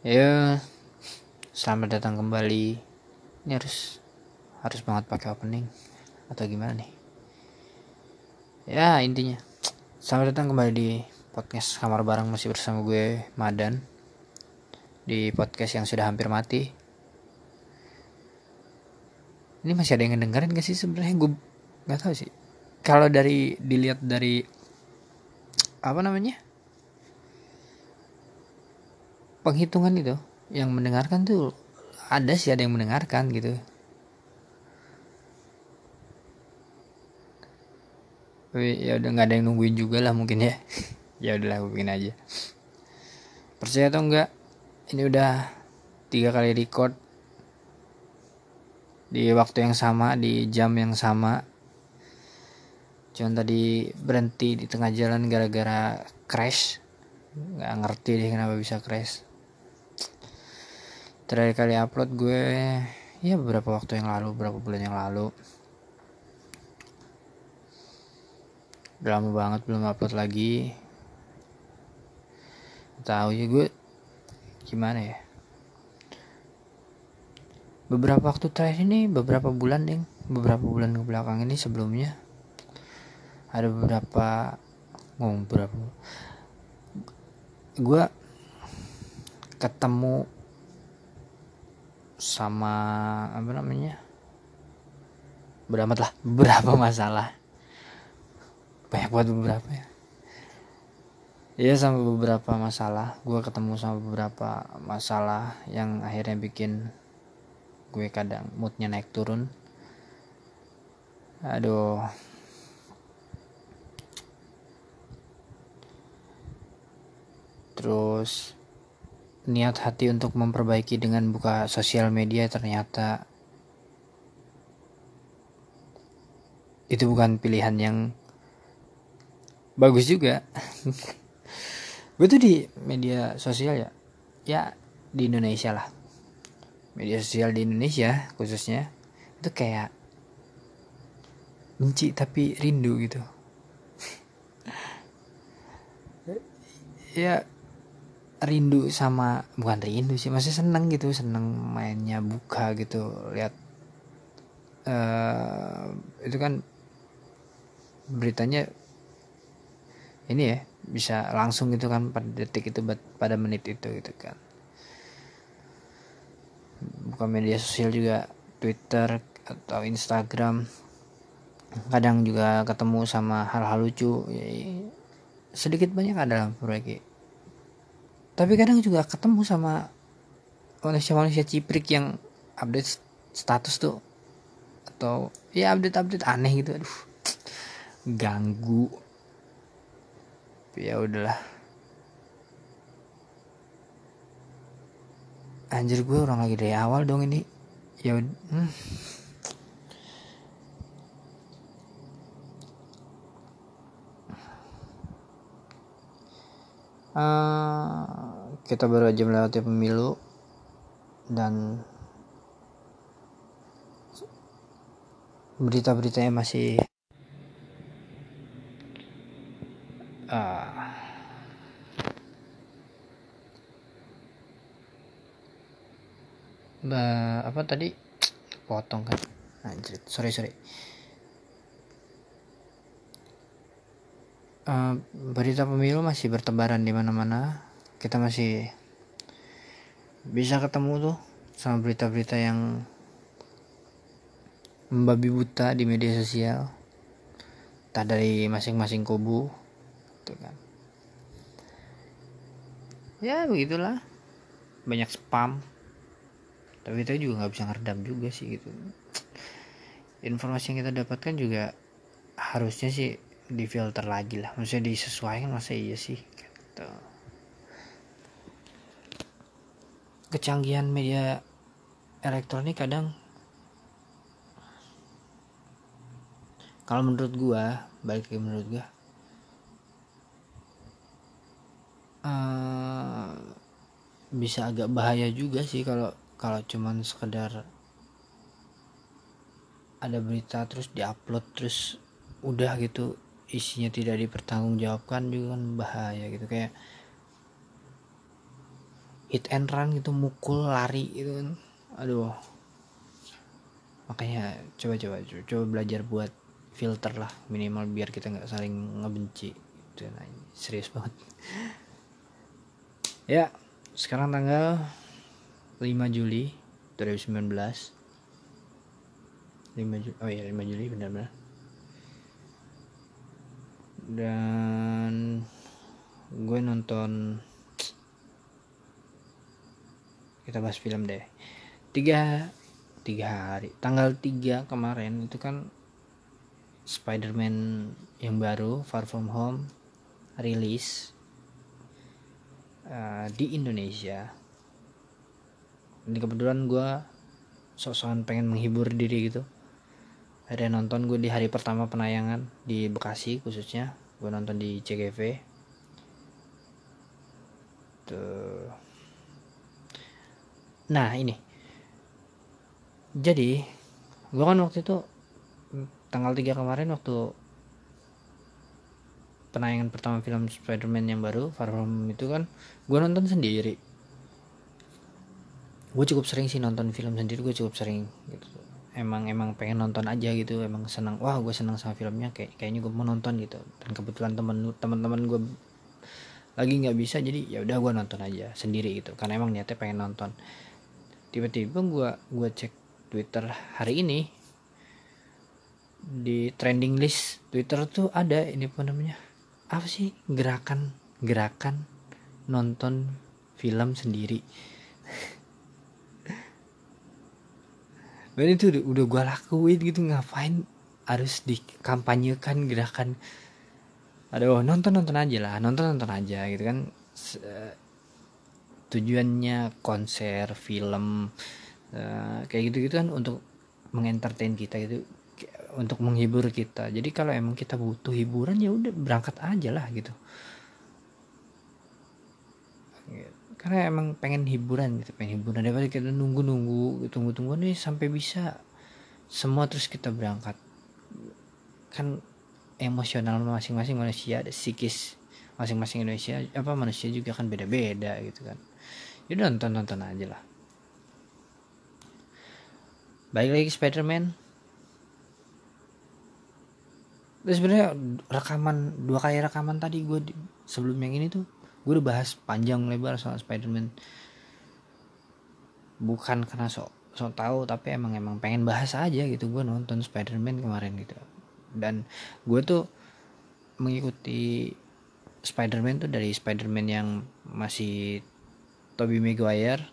ya selamat datang kembali. Ini harus harus banget pakai opening. Atau gimana nih? Ya intinya. Selamat datang kembali di podcast kamar bareng. Masih bersama gue Madan. Di podcast yang sudah hampir mati. Ini masih ada yang ngedengerin gak sih sebenarnya? Gue nggak tahu sih. Kalau dari dilihat dari apa namanya penghitungan itu? Yang mendengarkan tuh ada sih ada yang mendengarkan gitu. Ya udah nggak ada yang nungguin juga lah mungkin ya. Ya udahlah gue bikin aja. Percaya atau enggak ini udah tiga kali record. Di waktu yang sama di jam yang sama. Cuman tadi berhenti di tengah jalan gara-gara crash. Nggak ngerti deh kenapa bisa crash terakhir kali upload gue ya beberapa waktu yang lalu beberapa bulan yang lalu. Udah lama banget belum upload lagi. Tahu ya gue gimana ya? Beberapa waktu terakhir ini beberapa bulan deh beberapa bulan ke belakang ini sebelumnya. Ada beberapa ngomong berapa gue ketemu sama apa namanya beramat lah berapa masalah. Banyak buat beberapa ya. Iya sama beberapa masalah. Gue ketemu sama beberapa masalah yang akhirnya bikin gue kadang moodnya naik turun. Aduh. Terus niat hati untuk memperbaiki dengan buka sosial media ternyata itu bukan pilihan yang bagus juga. Gue tuh di media sosial ya ya di Indonesia lah. Media sosial di Indonesia khususnya itu kayak benci tapi rindu gitu. Ya rindu sama bukan rindu sih masih seneng gitu seneng mainnya buka gitu lihat uh, itu kan beritanya ini ya bisa langsung gitu kan pada detik itu pada menit itu gitu kan. Bukan media sosial juga Twitter atau Instagram. Kadang juga ketemu sama hal-hal lucu ya, sedikit banyak adalah proyek tapi kadang juga ketemu sama manusia-manusia ciprik yang update status tuh. Atau ya update-update aneh gitu aduh ganggu. Ya udahlah. Anjir gue orang lagi dari awal dong ini. Ya hmm. Uh, kita baru aja melewati pemilu dan berita-beritanya masih uh, ba, apa tadi? Potong kan? Anjir sorry sorry uh, berita pemilu masih bertebaran di mana-mana. Kita masih bisa ketemu tuh sama berita-berita yang membabi buta di media sosial. Tak dari masing-masing kubu tuh kan. Ya begitulah. Banyak spam. Tapi kita juga nggak bisa ngeredam juga sih gitu. Informasi yang kita dapatkan juga harusnya sih difilter lagi lah. Maksudnya disesuaikan masa iya sih? Gitu. kecanggihan media elektronik kadang. Kalau menurut gua balik ke menurut gua uh, bisa agak bahaya juga sih kalau kalau cuman sekedar ada berita terus diupload terus udah gitu isinya tidak dipertanggungjawabkan juga kan bahaya gitu. Kayak hit and run gitu mukul lari gitu kan. Aduh. Makanya coba coba coba, belajar buat filter lah minimal biar kita nggak saling ngebenci itu nah, serius banget. Ya sekarang tanggal 5 Juli 2019 5 Juli oh iya 5 Juli benar-benar dan gue nonton kita bahas film deh. Tiga tiga hari. Tanggal tiga kemarin itu kan Spider-Man yang baru Far From Home rilis uh, di Indonesia. Ini kebetulan gue sosokan pengen menghibur diri gitu ada nonton gue di hari pertama penayangan di Bekasi khususnya. Gue nonton di CGV tuh. Nah ini. Jadi gue kan waktu itu tanggal 3 kemarin waktu penayangan pertama film Spider-Man yang baru Far From itu kan gue nonton sendiri. Gue cukup sering sih nonton film sendiri gue cukup sering gitu emang emang pengen nonton aja gitu emang senang wah gue senang sama filmnya kayak kayaknya gue mau nonton gitu. Dan kebetulan temen teman-teman gue lagi nggak bisa jadi ya udah gue nonton aja sendiri gitu. Karena emang niatnya pengen nonton. Tiba-tiba gue gue cek twitter hari ini di trending list twitter tuh ada ini apa namanya apa sih gerakan gerakan nonton film sendiri dan itu udah, udah gue lakuin gitu ngapain harus dikampanyekan gerakan. Aduh nonton nonton aja lah nonton nonton aja gitu kan. Tujuannya konser film uh, kayak gitu gitu kan untuk mengentertain kita gitu untuk menghibur kita. Jadi kalau emang kita butuh hiburan ya udah berangkat aja lah gitu karena emang pengen hiburan gitu pengen hiburan. Daripada kita nunggu nunggu tunggu tunggu nih sampai bisa semua terus kita berangkat. Kan emosional masing-masing manusia ada psikis masing-masing Indonesia apa manusia juga kan beda-beda gitu kan. Jadi ya nonton nonton aja lah. Baik lagi Spiderman. Terus sebenarnya rekaman dua kali rekaman tadi gue sebelum yang ini tuh gue udah bahas panjang lebar soal Spider-Man. Bukan karena sok sok tahu tapi emang emang pengen bahas aja gitu. Gue nonton Spider-Man kemarin gitu. Dan gue tuh mengikuti Spider-Man tuh dari Spider-Man yang masih Tobey Maguire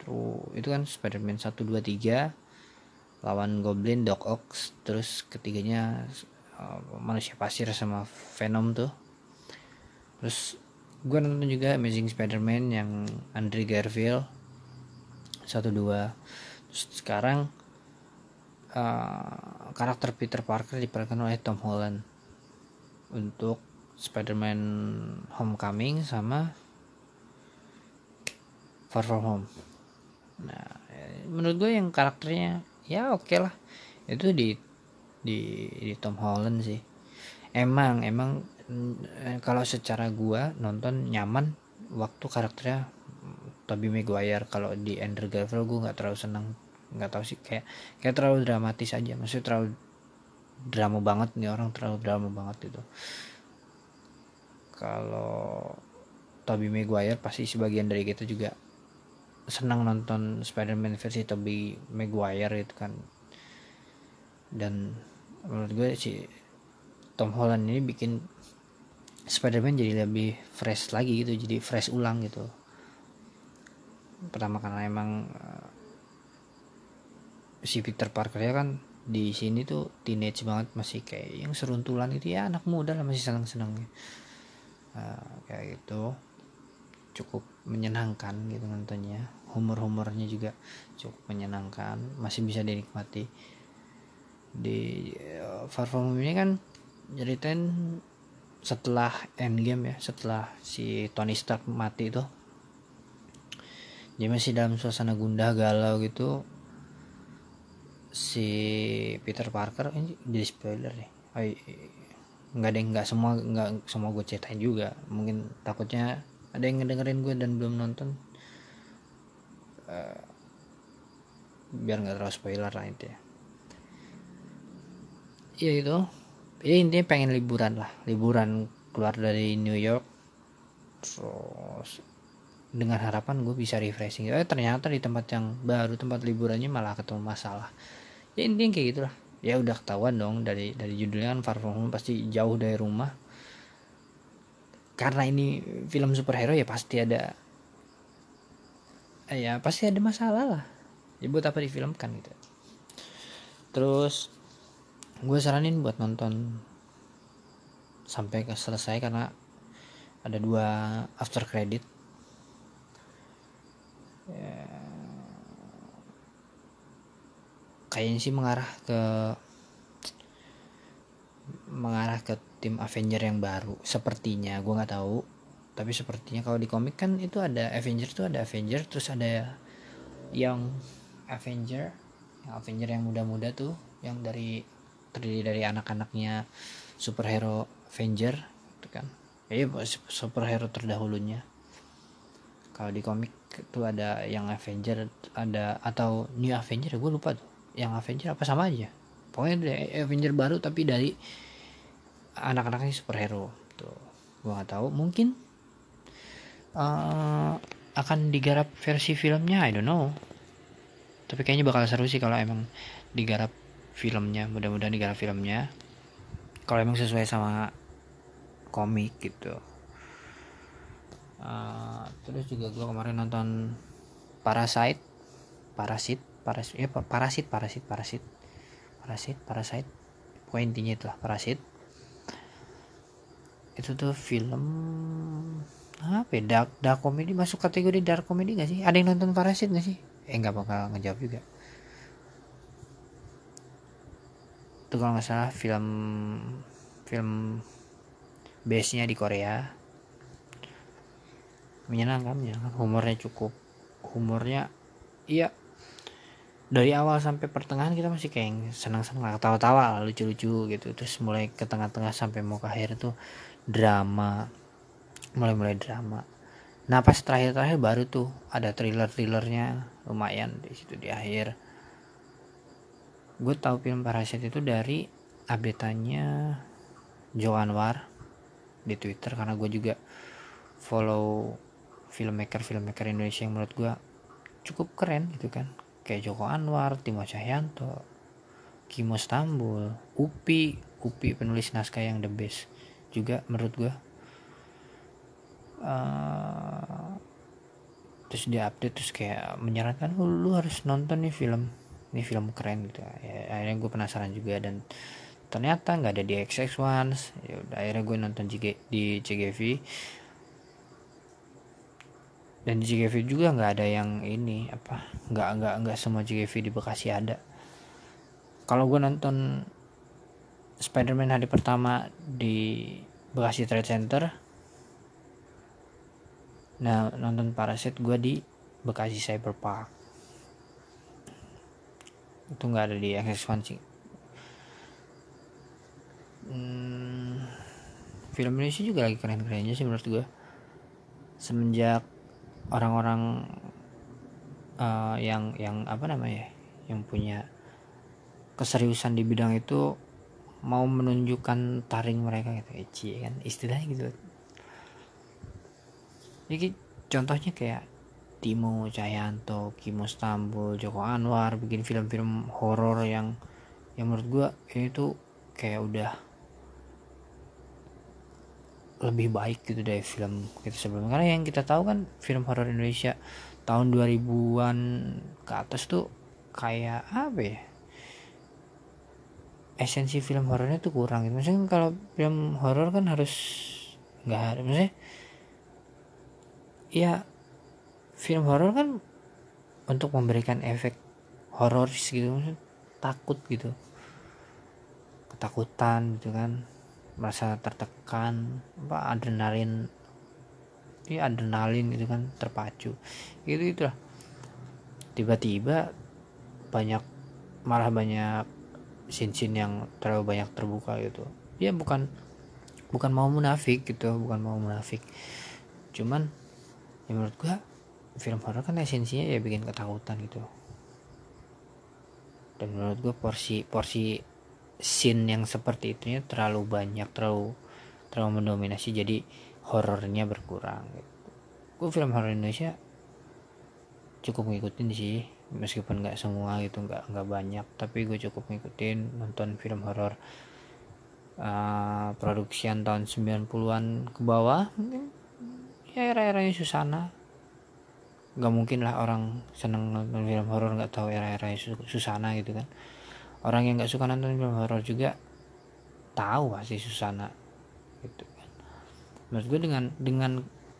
terus itu kan Spider-Man 1 2 3 lawan Goblin Doc Ock terus ketiganya uh, manusia pasir sama Venom tuh. Terus gue nonton juga Amazing Spider-Man yang Andrew Garfield satu dua. Sekarang uh, karakter Peter Parker diperankan oleh Tom Holland untuk Spider-Man Homecoming sama Far From Home. Nah menurut gue yang karakternya ya oke okay lah. Itu di di di Tom Holland sih. Emang emang kalau secara gua nonton nyaman waktu karakternya Tobey Maguire. Kalau di Andrew Garfield gua nggak terlalu senang nggak tahu sih kayak kayak terlalu dramatis aja. Maksudnya terlalu drama banget nih orang terlalu drama banget itu kalau Tobey Maguire pasti sebagian dari kita juga senang nonton Spider-Man versi Tobey Maguire itu kan. Dan menurut gue sih Tom Holland ini bikin Spider-Man jadi lebih fresh lagi gitu jadi fresh ulang gitu. Pertama karena emang uh, si Peter Parker ya kan di sini tuh teenage banget masih kayak yang seruntulan itu ya anak muda lah masih senang senang uh, kayak gitu. Cukup menyenangkan gitu nontonnya. Humor humornya juga cukup menyenangkan masih bisa dinikmati. Di uh, Far From Home ini kan ceritain setelah endgame ya setelah si Tony Stark mati itu dia masih dalam suasana gundah galau gitu. Si Peter Parker ini jadi spoiler nih. Ay, nggak ada nggak semua nggak semua gue ceritain juga. Mungkin takutnya ada yang ngedengerin gue dan belum nonton. Uh, biar nggak terlalu spoiler lah itu ya ya itu ya intinya pengen liburan lah. Liburan keluar dari New York. Terus dengan harapan gue bisa refreshing. Eh ternyata di tempat yang baru tempat liburannya malah ketemu masalah. Ya intinya kayak gitulah. Ya udah ketahuan dong dari dari judulnya kan Far From Home pasti jauh dari rumah. Karena ini film superhero ya pasti ada ya pasti ada masalah lah. Ya buat apa difilmkan gitu. Terus gue saranin buat nonton sampai ke selesai karena ada dua after credit. Ya, kayaknya sih mengarah ke mengarah ke tim Avenger yang baru. Sepertinya gue nggak tahu. Tapi sepertinya kalau di komik kan itu ada Avenger tuh ada Avenger terus ada yang Avenger yang Avenger yang muda-muda tuh yang dari terdiri dari anak-anaknya superhero Avenger gitu kan. Ya superhero terdahulunya. Kalau di komik itu ada yang Avenger ada atau New Avenger gue lupa tuh. Yang Avenger apa sama aja. Pokoknya Avenger baru tapi dari anak-anaknya superhero tuh gue nggak tahu mungkin uh, akan digarap versi filmnya I don't know. Tapi kayaknya bakal seru sih kalau emang digarap filmnya mudah-mudahan digarap filmnya. Kalau emang sesuai sama komik gitu. Uh, terus juga gue kemarin nonton Parasite. Parasit Parasit ya Parasit Parasit Parasit. Parasit Parasit pokoknya intinya itulah Parasit. Itu tuh film apa ya, dark dark comedy? Masuk kategori dark comedy gak sih? Ada yang nonton Parasit gak sih? Eh nggak bakal ngejawab juga itu kalau nggak salah film film base nya di Korea. Menyenangkan menyenangkan. Humornya cukup. Humornya iya. Dari awal sampai pertengahan kita masih kayak senang-senang tawa-tawa lucu-lucu gitu. Terus mulai ke tengah-tengah sampai mau ke akhir tuh drama. Mulai-mulai drama. Nah pas terakhir-terakhir baru tuh ada thriller-thrillernya. Lumayan di situ di akhir gue tahu film Parasit itu dari update-nya Jo Anwar di Twitter karena gue juga follow filmmaker filmmaker Indonesia yang menurut gue cukup keren gitu kan kayak Joko Anwar, Timo Cahyanto, Kimo Stambul, Upi, Upi penulis naskah yang the best juga menurut gue. Uh, terus dia update terus kayak menyarankan oh, lu harus nonton nih film ini film keren gitu. Ya, akhirnya gue penasaran juga dan ternyata nggak ada di XX1 ya udah akhirnya gue nonton di CGV dan di CGV juga nggak ada yang ini apa nggak nggak nggak semua CGV di Bekasi ada. Kalau gue nonton Spider-Man hari pertama di Bekasi Trade Center nah nonton Parasit gue di Bekasi Cyber Park itu nggak ada di XX1 sih. Hmm, film Indonesia juga lagi keren-kerennya sih menurut gue semenjak orang-orang uh, yang yang apa namanya yang punya keseriusan di bidang itu mau menunjukkan taring mereka gitu Eci kan? Istilahnya gitu. Jadi contohnya kayak Timo Cahyanto, Kimo Stambul, Joko Anwar bikin film-film horor yang yang menurut gue ini tuh kayak udah lebih baik gitu dari film kita sebelumnya. Karena yang kita tahu kan film horor Indonesia tahun 2000-an ke atas tuh kayak apa ya? Esensi film horornya tuh kurang gitu. Maksudnya kalau film horor kan harus nggak harus maksudnya ya film horor kan untuk memberikan efek horor gitu takut gitu. Ketakutan gitu kan merasa tertekan apa adrenalin ya adrenalin gitu kan terpacu. Gitu itulah. Tiba-tiba banyak malah banyak sin-sin yang terlalu banyak terbuka gitu. Ya bukan bukan mau munafik gitu bukan mau munafik. Cuman ya menurut gua film horor kan esensinya ya bikin ketakutan gitu dan menurut gue porsi porsi scene yang seperti itu terlalu banyak terlalu terlalu mendominasi jadi horornya berkurang gitu. gue film horor Indonesia cukup ngikutin sih meskipun nggak semua gitu nggak nggak banyak tapi gue cukup ngikutin nonton film horor uh, produksian tahun 90-an ke bawah ya era-eranya Susana nggak mungkin lah orang seneng nonton film horor nggak tahu era-era Susana gitu kan. Orang yang nggak suka nonton film horor juga tahu pasti Susana gitu kan. Menurut gue dengan dengan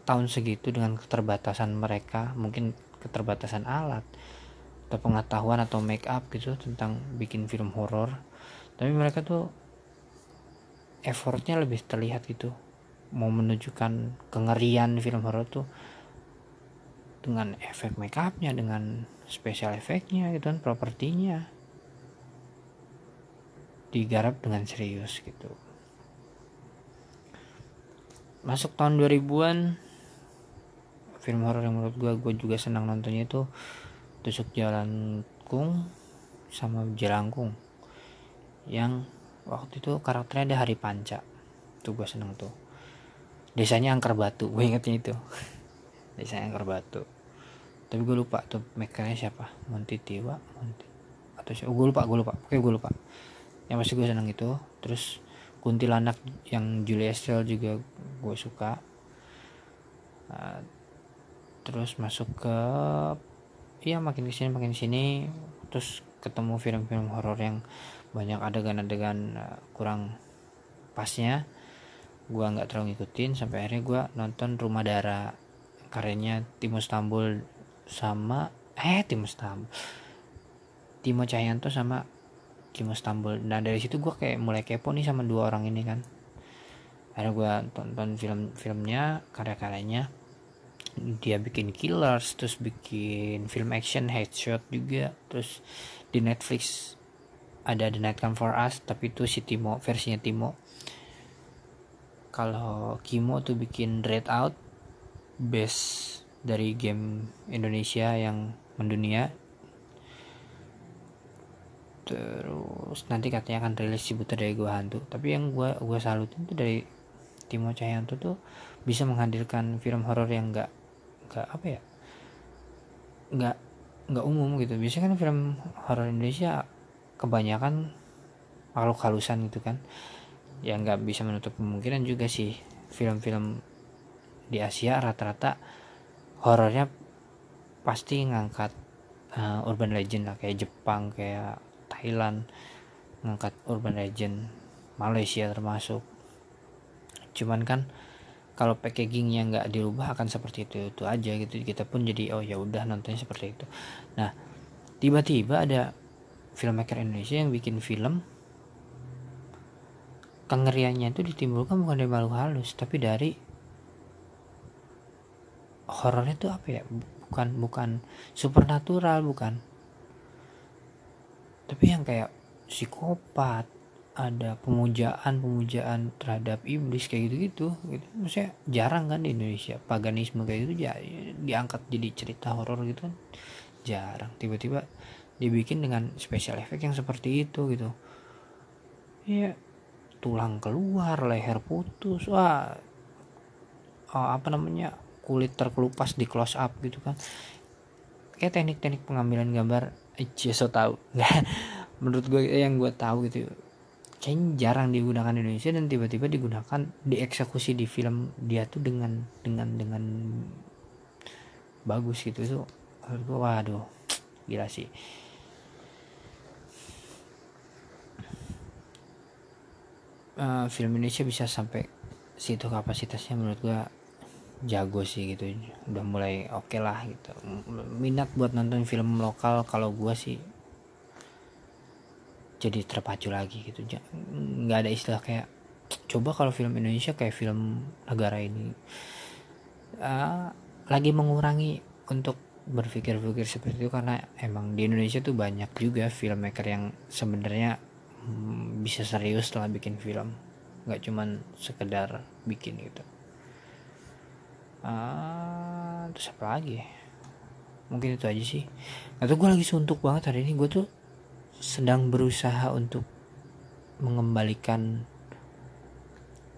tahun segitu dengan keterbatasan mereka mungkin keterbatasan alat atau pengetahuan atau make up gitu tentang bikin film horor tapi mereka tuh effortnya lebih terlihat gitu. Mau menunjukkan kengerian film horor tuh dengan efek make upnya dengan special efeknya gitu kan propertinya. Digarap dengan serius gitu. Masuk tahun 2000-an film horor yang menurut gue gue juga senang nontonnya itu tusuk jalan kung sama jelangkung yang waktu itu karakternya ada hari panca. Tuh gue seneng tuh. Desanya angker batu gue ingetnya itu. Desanya angker batu tapi gue lupa tuh mekannya siapa. Monty Tiwa Monty atau siapa? Gue lupa gue lupa. Oke gue lupa. Yang pasti gue seneng itu. Terus kuntilanak yang Julia Estelle juga gue suka. Uh, terus masuk ke iya makin ke sini makin sini terus ketemu film-film horor yang banyak adegan-adegan uh, kurang pasnya. Gue nggak terlalu ngikutin sampai akhirnya gue nonton Rumah Dara karyanya Timo Stambul sama eh tim Stambul Timo Cahyanto sama Timo Stambul nah dari situ gue kayak mulai kepo nih sama dua orang ini kan. Akhirnya gue tonton film-filmnya karya-karyanya. Dia bikin killers terus bikin film action headshot juga terus di Netflix ada The Night Come For Us tapi itu si Timo versinya Timo. Kalau Kimo tuh bikin Dread Out base dari game Indonesia yang mendunia. Terus nanti katanya akan rilis si Buta dari Gua Hantu. Tapi yang gua gua salutin tuh dari Timo Cahyanto tuh bisa menghadirkan film horor yang enggak enggak apa ya? Enggak enggak umum gitu. Biasanya kan film horor Indonesia kebanyakan makhluk halusan gitu kan. Yang nggak bisa menutup kemungkinan juga sih film-film di Asia rata-rata horornya pasti ngangkat uh, urban legend lah kayak Jepang kayak Thailand ngangkat urban legend Malaysia termasuk. Cuman kan kalau packagingnya nggak dirubah akan seperti itu itu aja gitu. Kita pun jadi oh ya udah nontonnya seperti itu. Nah tiba-tiba ada filmmaker Indonesia yang bikin film. Kengeriannya itu ditimbulkan bukan dari makhluk halus tapi dari horornya tuh apa ya? Bukan bukan supernatural bukan. Tapi yang kayak psikopat ada pemujaan pemujaan terhadap iblis kayak gitu gitu. Gitu maksudnya jarang kan di Indonesia. Paganisme kayak gitu ya diangkat jadi cerita horor gitu kan. Jarang. Tiba-tiba dibikin dengan special effect yang seperti itu gitu. Ya tulang keluar leher putus. Wah oh, apa namanya kulit terkelupas di close up gitu kan. Kayak teknik-teknik pengambilan gambar. Aja so tau. Menurut gue yang gue tahu gitu. Kayaknya jarang digunakan di Indonesia dan tiba-tiba digunakan dieksekusi di film dia tuh dengan dengan dengan bagus gitu. Itu gue waduh gila sih. Uh, film Indonesia bisa sampai situ kapasitasnya menurut gue jago sih gitu. Udah mulai oke okay lah gitu. Minat buat nonton film lokal kalau gue sih jadi terpacu lagi gitu. Nggak ada istilah kayak coba kalau film Indonesia kayak film negara ini. Uh, lagi mengurangi untuk berpikir-pikir seperti itu karena emang di Indonesia tuh banyak juga filmmaker yang sebenarnya hmm, bisa serius setelah bikin film. Nggak cuman sekedar bikin gitu uh, terus apa lagi mungkin itu aja sih. Atau gue lagi suntuk banget hari ini. Gue tuh sedang berusaha untuk mengembalikan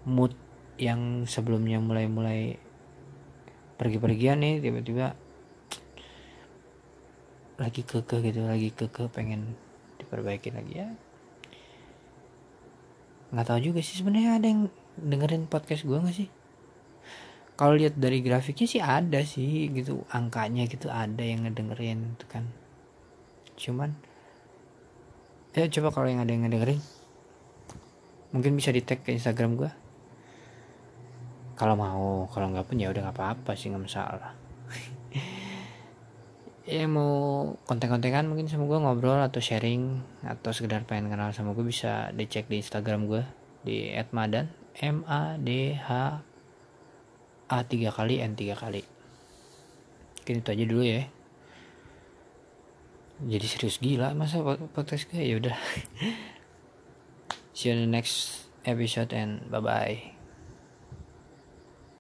mood yang sebelumnya mulai-mulai pergi-pergian nih tiba-tiba lagi keke gitu lagi keke pengen diperbaiki lagi ya. Nggak tahu juga sih sebenarnya ada yang dengerin podcast gue nggak sih kalau lihat dari grafiknya sih ada sih gitu. Angkanya gitu ada yang ngedengerin itu kan. Cuman ya coba kalau yang ada yang ngedengerin. Mungkin bisa di tag ke instagram gue kalau mau kalau nggak pun ya udah nggak apa-apa sih nggak masalah. Ya mau konten-kontenan mungkin sama gue ngobrol atau sharing atau sekedar pengen kenal sama gue bisa dicek di Instagram gue di @madan M A D H A tiga kali N tiga kali. Mungkin itu aja dulu ya. Jadi serius gila masa podcast gue ya udah. See you in the next episode and bye bye